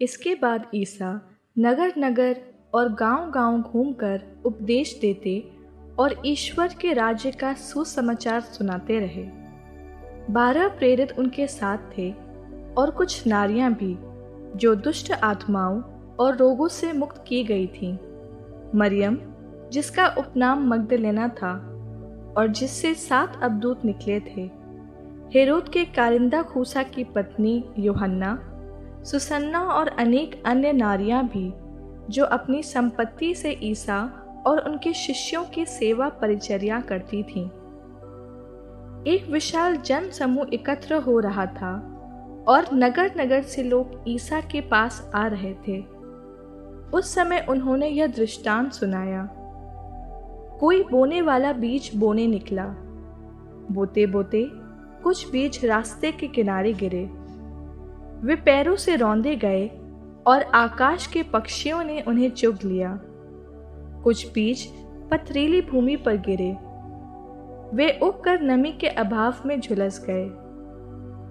इसके बाद ईसा नगर नगर और गाँव गाँव घूमकर उपदेश देते और ईश्वर के राज्य का सुसमाचार सुनाते रहे बारह प्रेरित उनके साथ थे और कुछ नारियाँ भी, जो दुष्ट आत्माओं और रोगों से मुक्त की गई थीं। मरियम, जिसका उपनाम मगदलेना था और जिससे सात अबदूत निकले थे, हेरोद के कारिंदा खूसा की पत्नी योहन्ना सुसन्ना और अनेक अन्य नारियाँ भी, जो अपनी संपत्ति से ईसा और उनके शिष्यों की सेवा परिचर्या करती थीं। एक विशाल जन समूह एकत्र हो रहा था और नगर नगर से लोग ईसा के पास आ रहे थे। उस समय उन्होंने यह दृष्टांत सुनाया। कोई बोने वाला बीज बोने निकला। बोते बोते कुछ बीज रास्ते के किनारे गिरे। वे पैरों से रौंदे गए और आकाश के पक्षियों ने उन्हें चुग लिया। कुछ बीज पथरीली भूमि पर गिरे। वे उगकर नमी के अभाव में झुलस गए।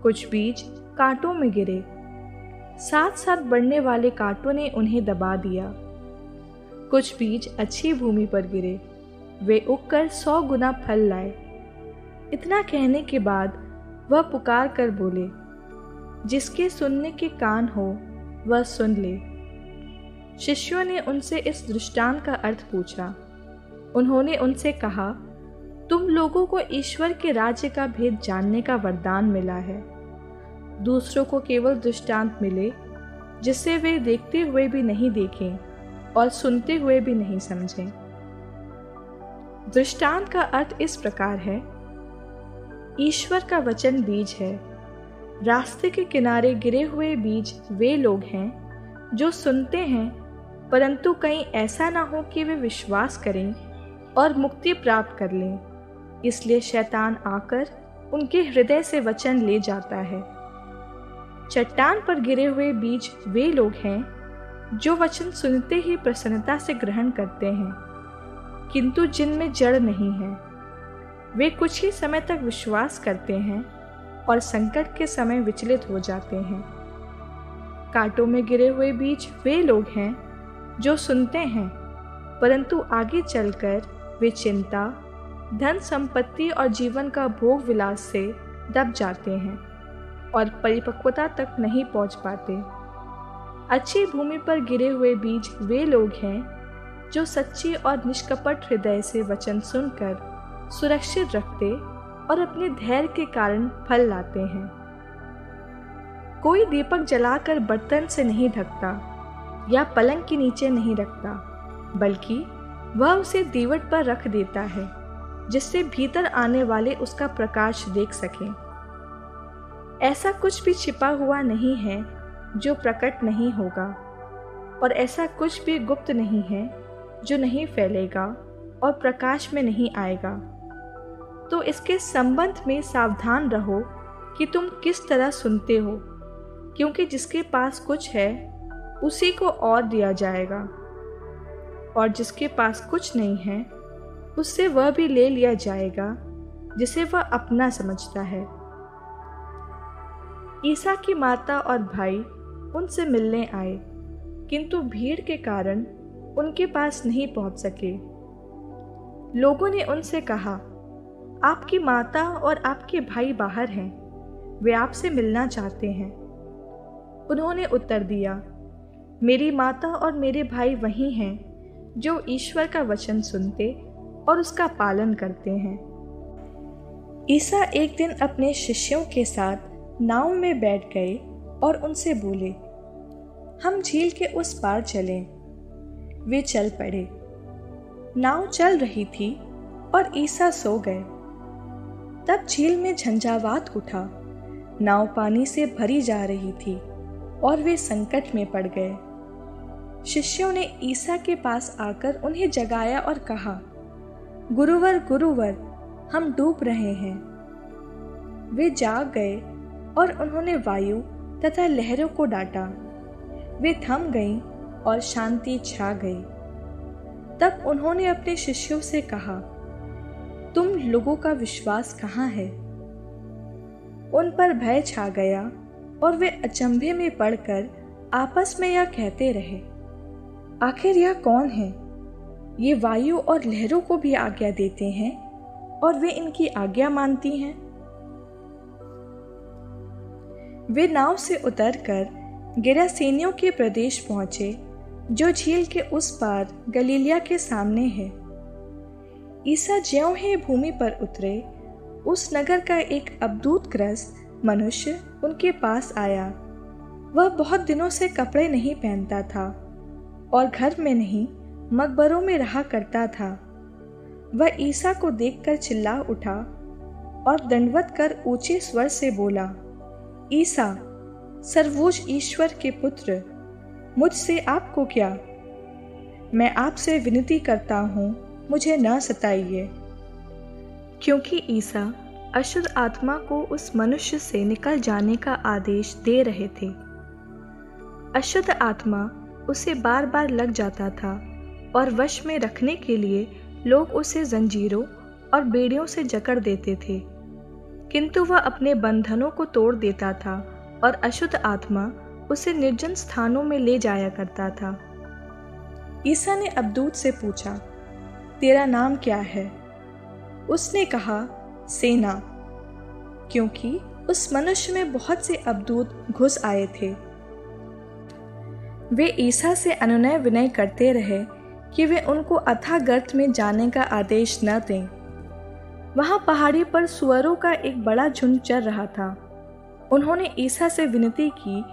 कुछ बीज कांटों में गिरे। साथ साथ बढ़ने वाले कांटों ने उन्हें दबा दिया। कुछ बीज अच्छी भूमि पर गिरे। वे उगकर सौ गुना फल लाए। इतना कहने के बाद वह पुकार कर बोले जिसके सुनने के कान हो, वह सुन ले। शिष्यों ने उनसे इस दृष्टांत का अर्थ पूछा। उन्होंने उनसे कहा, तुम लोगों को ईश्वर के राज्य का भेद जानने का वरदान मिला है। दूसरों को केवल दृष्टांत मिले, जिससे वे देखते हुए भी नहीं देखें और सुनते हुए भी नहीं समझें। दृष्टांत का अर्थ इस प्रकार है, ईश्वर का वचन बीज है रास्ते के किनारे गिरे हुए बीज वे लोग हैं, जो सुनते हैं, परंतु कहीं ऐसा ना हो कि वे विश्वास करें और मुक्ति प्राप्त कर लें। इसलिए शैतान आकर उनके हृदय से वचन ले जाता है। चट्टान पर गिरे हुए बीज वे लोग हैं, जो वचन सुनते ही प्रसन्नता से ग्रहण करते हैं, किंतु जिनमें जड़ नहीं है। वे कुछ ही समय तक विश्वास करते हैं और संकट के समय विचलित हो जाते हैं। कांटों में गिरे हुए बीज वे लोग हैं जो सुनते हैं, परंतु आगे चलकर वे चिंता, धन संपत्ति और जीवन का भोग विलास से दब जाते हैं और परिपक्वता तक नहीं पहुँच पाते। अच्छी भूमि पर गिरे हुए बीज वे लोग हैं जो सच्ची और निष्कपट हृदय से वचन सुनकर सुरक्षित रखते और अपने धैर्य के कारण फल लाते हैं। कोई दीपक जलाकर बर्तन से नहीं ढकता या पलंग के नीचे नहीं रखता, बल्कि वह उसे दीवट पर रख देता है, जिससे भीतर आने वाले उसका प्रकाश देख सकें। ऐसा कुछ भी छिपा हुआ नहीं है जो प्रकट नहीं होगा, और ऐसा कुछ भी गुप्त नहीं है जो नहीं फैलेगा और प्रकाश में नहीं आएगा। तो इसके संबंध में सावधान रहो कि तुम किस तरह सुनते हो, क्योंकि जिसके पास कुछ है, उसी को और दिया जाएगा। और जिसके पास कुछ नहीं है, उससे वह भी ले लिया जाएगा, जिसे वह अपना समझता है। ईसा की माता और भाई उनसे मिलने आए, किंतु भीड़ के कारण उनके पास नहीं पहुँच सके। लोगों ने उनसे कहा आपकी माता और आपके भाई बाहर हैं। वे आपसे मिलना चाहते हैं। उन्होंने उत्तर दिया, मेरी माता और मेरे भाई वही हैं, जो ईश्वर का वचन सुनते और उसका पालन करते हैं। ईसा एक दिन अपने शिष्यों के साथ नाव में बैठ गए और उनसे बोले, हम झील के उस पार चलें। वे चल पड़े। नाव चल रही थी और ईसा सो गए। तब झील में झंझावात उठा। नाव पानी से भरी जा रही थी और वे संकट में पड़ गए। शिष्यों ने ईसा के पास आकर उन्हें जगाया और कहा, गुरुवर गुरुवर, हम डूब रहे हैं। वे जाग गए और उन्होंने वायु तथा लहरों को डांटा। वे थम गईं और शांति छा गई। तब उन्होंने अपने शिष्यों से कहा तुम लोगों का विश्वास कहाँ है? उन पर भय छा गया और वे अचंभे में पड़कर आपस में यह कहते रहे, आखिर यह कौन है? ये वायु और लहरों को भी आज्ञा देते हैं और वे इनकी आज्ञा मानती हैं? वे नाव से उतरकर गिरासेनियों के प्रदेश पहुँचे, जो झील के उस पार गलीलिया के सामने है। ईसा ज्यों ही भूमि पर उतरे, उस नगर का एक अबदूत ग्रस्त मनुष्य उनके पास आया। वह बहुत दिनों से कपड़े नहीं पहनता था और घर में नहीं, मकबरों में रहा करता था। वह ईसा को देखकर चिल्ला उठा और दंडवत कर ऊँचे स्वर से बोला, ईसा, सर्वोच्च ईश्वर के पुत्र, मुझसे आपको क्या? मैं आपसे विनती करता हूँ मुझे न सताइए। क्योंकि ईसा अशुद्ध आत्मा को उस मनुष्य से निकल जाने का आदेश दे रहे थे। अशुद्ध आत्मा उसे बार बार लग जाता था और वश में रखने के लिए लोग उसे जंजीरों और बेड़ियों से जकड़ देते थे। किंतु वह अपने बंधनों को तोड़ देता था और अशुद्ध आत्मा उसे निर्जन स्थानों में ले जाया करता था। ईसा ने अबदूत से पूछा तेरा नाम क्या है? उसने कहा, सेना। क्योंकि उस मनुष्य में बहुत से अबदूत घुस आए थे। वे ईसा से अनुनय विनय करते रहे कि वे उनको अथा गर्त में जाने का आदेश न दें। वहाँ पहाड़ी पर सुअरों का एक बड़ा झुंड चल रहा था। उन्होंने ईसा से विनती की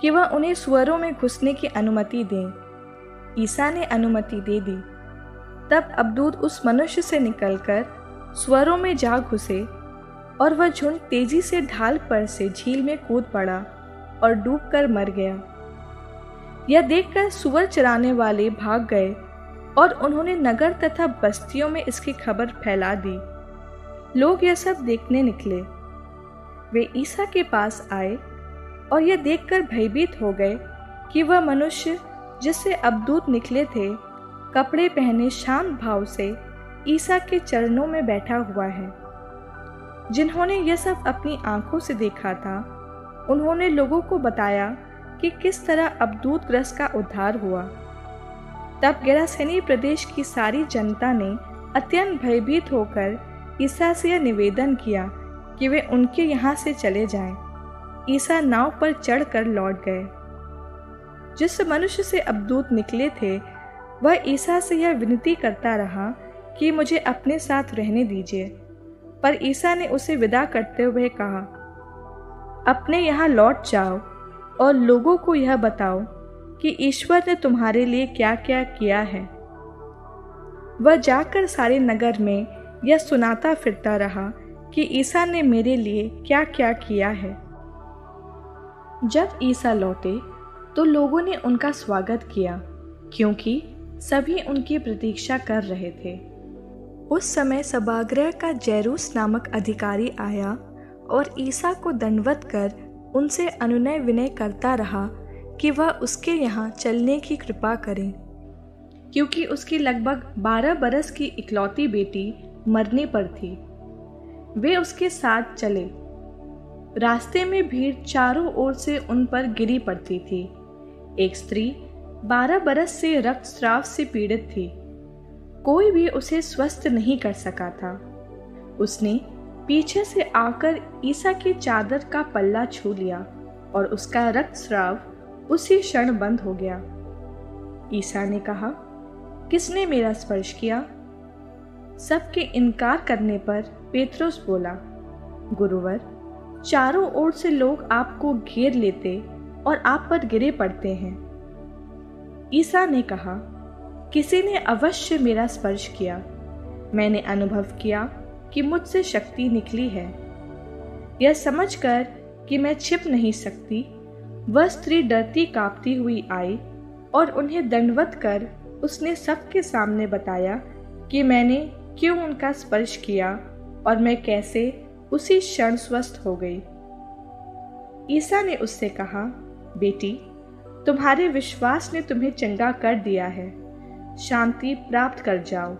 कि वह उन्हें सुअरों में घुसने की अनुमति दें। ईसा ने अनुमति दे दी। तब अबदूत उस मनुष्य से निकलकर स्वरों में जा घुसे और वह झुंड तेज़ी से ढाल पर से झील में कूद पड़ा और डूबकर मर गया। यह देखकर सुअर चराने वाले भाग गए और उन्होंने नगर तथा बस्तियों में इसकी खबर फैला दी। लोग यह सब देखने निकले। वे ईसा के पास आए और यह देखकर भयभीत हो गए कि वह मनुष्य जिससे अबदूत निकले थे कपड़े पहने शांत भाव से ईसा के चरणों में बैठा हुआ है। जिन्होंने यह सब अपनी आँखों से देखा था, उन्होंने लोगों को बताया कि किस तरह अबदूत ग्रस्त का उद्धार हुआ। तब गैरासैनी प्रदेश की सारी जनता ने अत्यंत भयभीत होकर ईसा से यह निवेदन किया कि वे उनके यहाँ से चले जाएँ। ईसा नाव पर चढ़कर लौट गए। जिस मनुष्य से अबदूत निकले थे वह ईसा से यह विनती करता रहा कि मुझे अपने साथ रहने दीजिए। पर ईसा ने उसे विदा करते हुए कहा, अपने यहाँ लौट जाओ और लोगों को यह बताओ कि ईश्वर ने तुम्हारे लिए क्या क्या किया है वह जाकर सारे नगर में यह सुनाता फिरता रहा कि ईसा ने मेरे लिए क्या क्या किया है। जब ईसा लौटे तो लोगों ने उनका स्वागत किया, क्योंकि सभी उनकी प्रतीक्षा कर रहे थे। उस समय सभागृह का जैरूस नामक अधिकारी आया और ईसा को दंडवत कर उनसे अनुनय विनय करता रहा कि वह उसके यहाँ चलने की कृपा करें। क्योंकि उसकी लगभग बारह बरस की इकलौती बेटी मरने पर थी। वे उसके साथ चले। रास्ते में भीड़ चारों ओर से उन पर गिरी पड़ती थी। एक स्त्री बारह बरस से रक्त रक्तस्राव से पीड़ित थी। कोई भी उसे स्वस्थ नहीं कर सका था। उसने पीछे से आकर ईसा की चादर का पल्ला छू लिया और उसका रक्त रक्तस्राव उसी क्षण बंद हो गया। ईसा ने कहा, किसने मेरा स्पर्श किया? सबके इनकार करने पर पेत्रोस बोला, गुरुवर, चारों ओर से लोग आपको घेर लेते और आप पर गिरे पड़ते हैं। ईसा ने कहा, किसी ने अवश्य मेरा स्पर्श किया। मैंने अनुभव किया कि मुझसे शक्ति निकली है। यह समझकर कि मैं छिप नहीं सकती, वह स्त्री डरती कांपती हुई आई और उन्हें दंडवत कर उसने सबके सामने बताया कि मैंने क्यों उनका स्पर्श किया और मैं कैसे उसी क्षण स्वस्थ हो गई। ईसा ने उससे कहा, बेटी तुम्हारे विश्वास ने तुम्हें चंगा कर दिया है। शांति प्राप्त कर जाओ।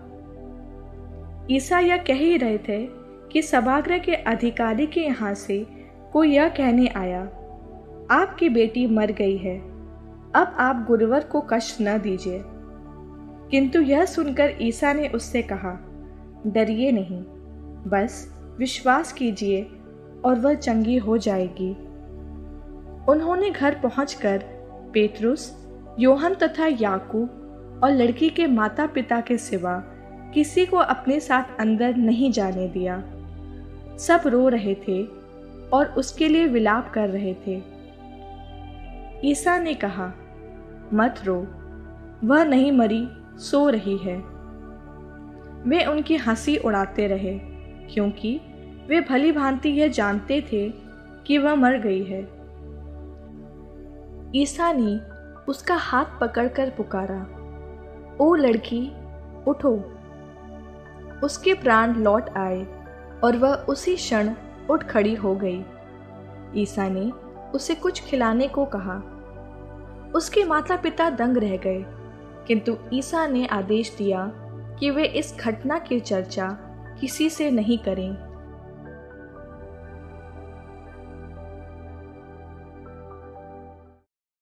ईसा यह कह ही रहे थे कि सभागृह के अधिकारी के यहाँ से कोई यह कहने आया, आपकी बेटी मर गई है, अब आप गुरुवर को कष्ट न दीजिए। किंतु यह सुनकर ईसा ने उससे कहा, डरिए नहीं, बस विश्वास कीजिए और वह चंगी हो जाएगी। उन्होंने घर पहुंचकर पेतरुस, योहन तथा याकूब और लड़की के माता पिता के सिवा किसी को अपने साथ अंदर नहीं जाने दिया। सब रो रहे थे और उसके लिए विलाप कर रहे थे। ईसा ने कहा, मत रो, वह नहीं मरी, सो रही है। वे उनकी हँसी उड़ाते रहे, क्योंकि वे भली भांति यह जानते थे कि वह मर गई है। ईसा ने उसका हाथ पकड़कर पुकारा, ओ लड़की, उठो। उसके प्राण लौट आए और वह उसी क्षण उठ खड़ी हो गई। ईसा ने उसे कुछ खिलाने को कहा। उसके माता पिता दंग रह गए, किंतु ईसा ने आदेश दिया कि वे इस घटना की चर्चा किसी से नहीं करें।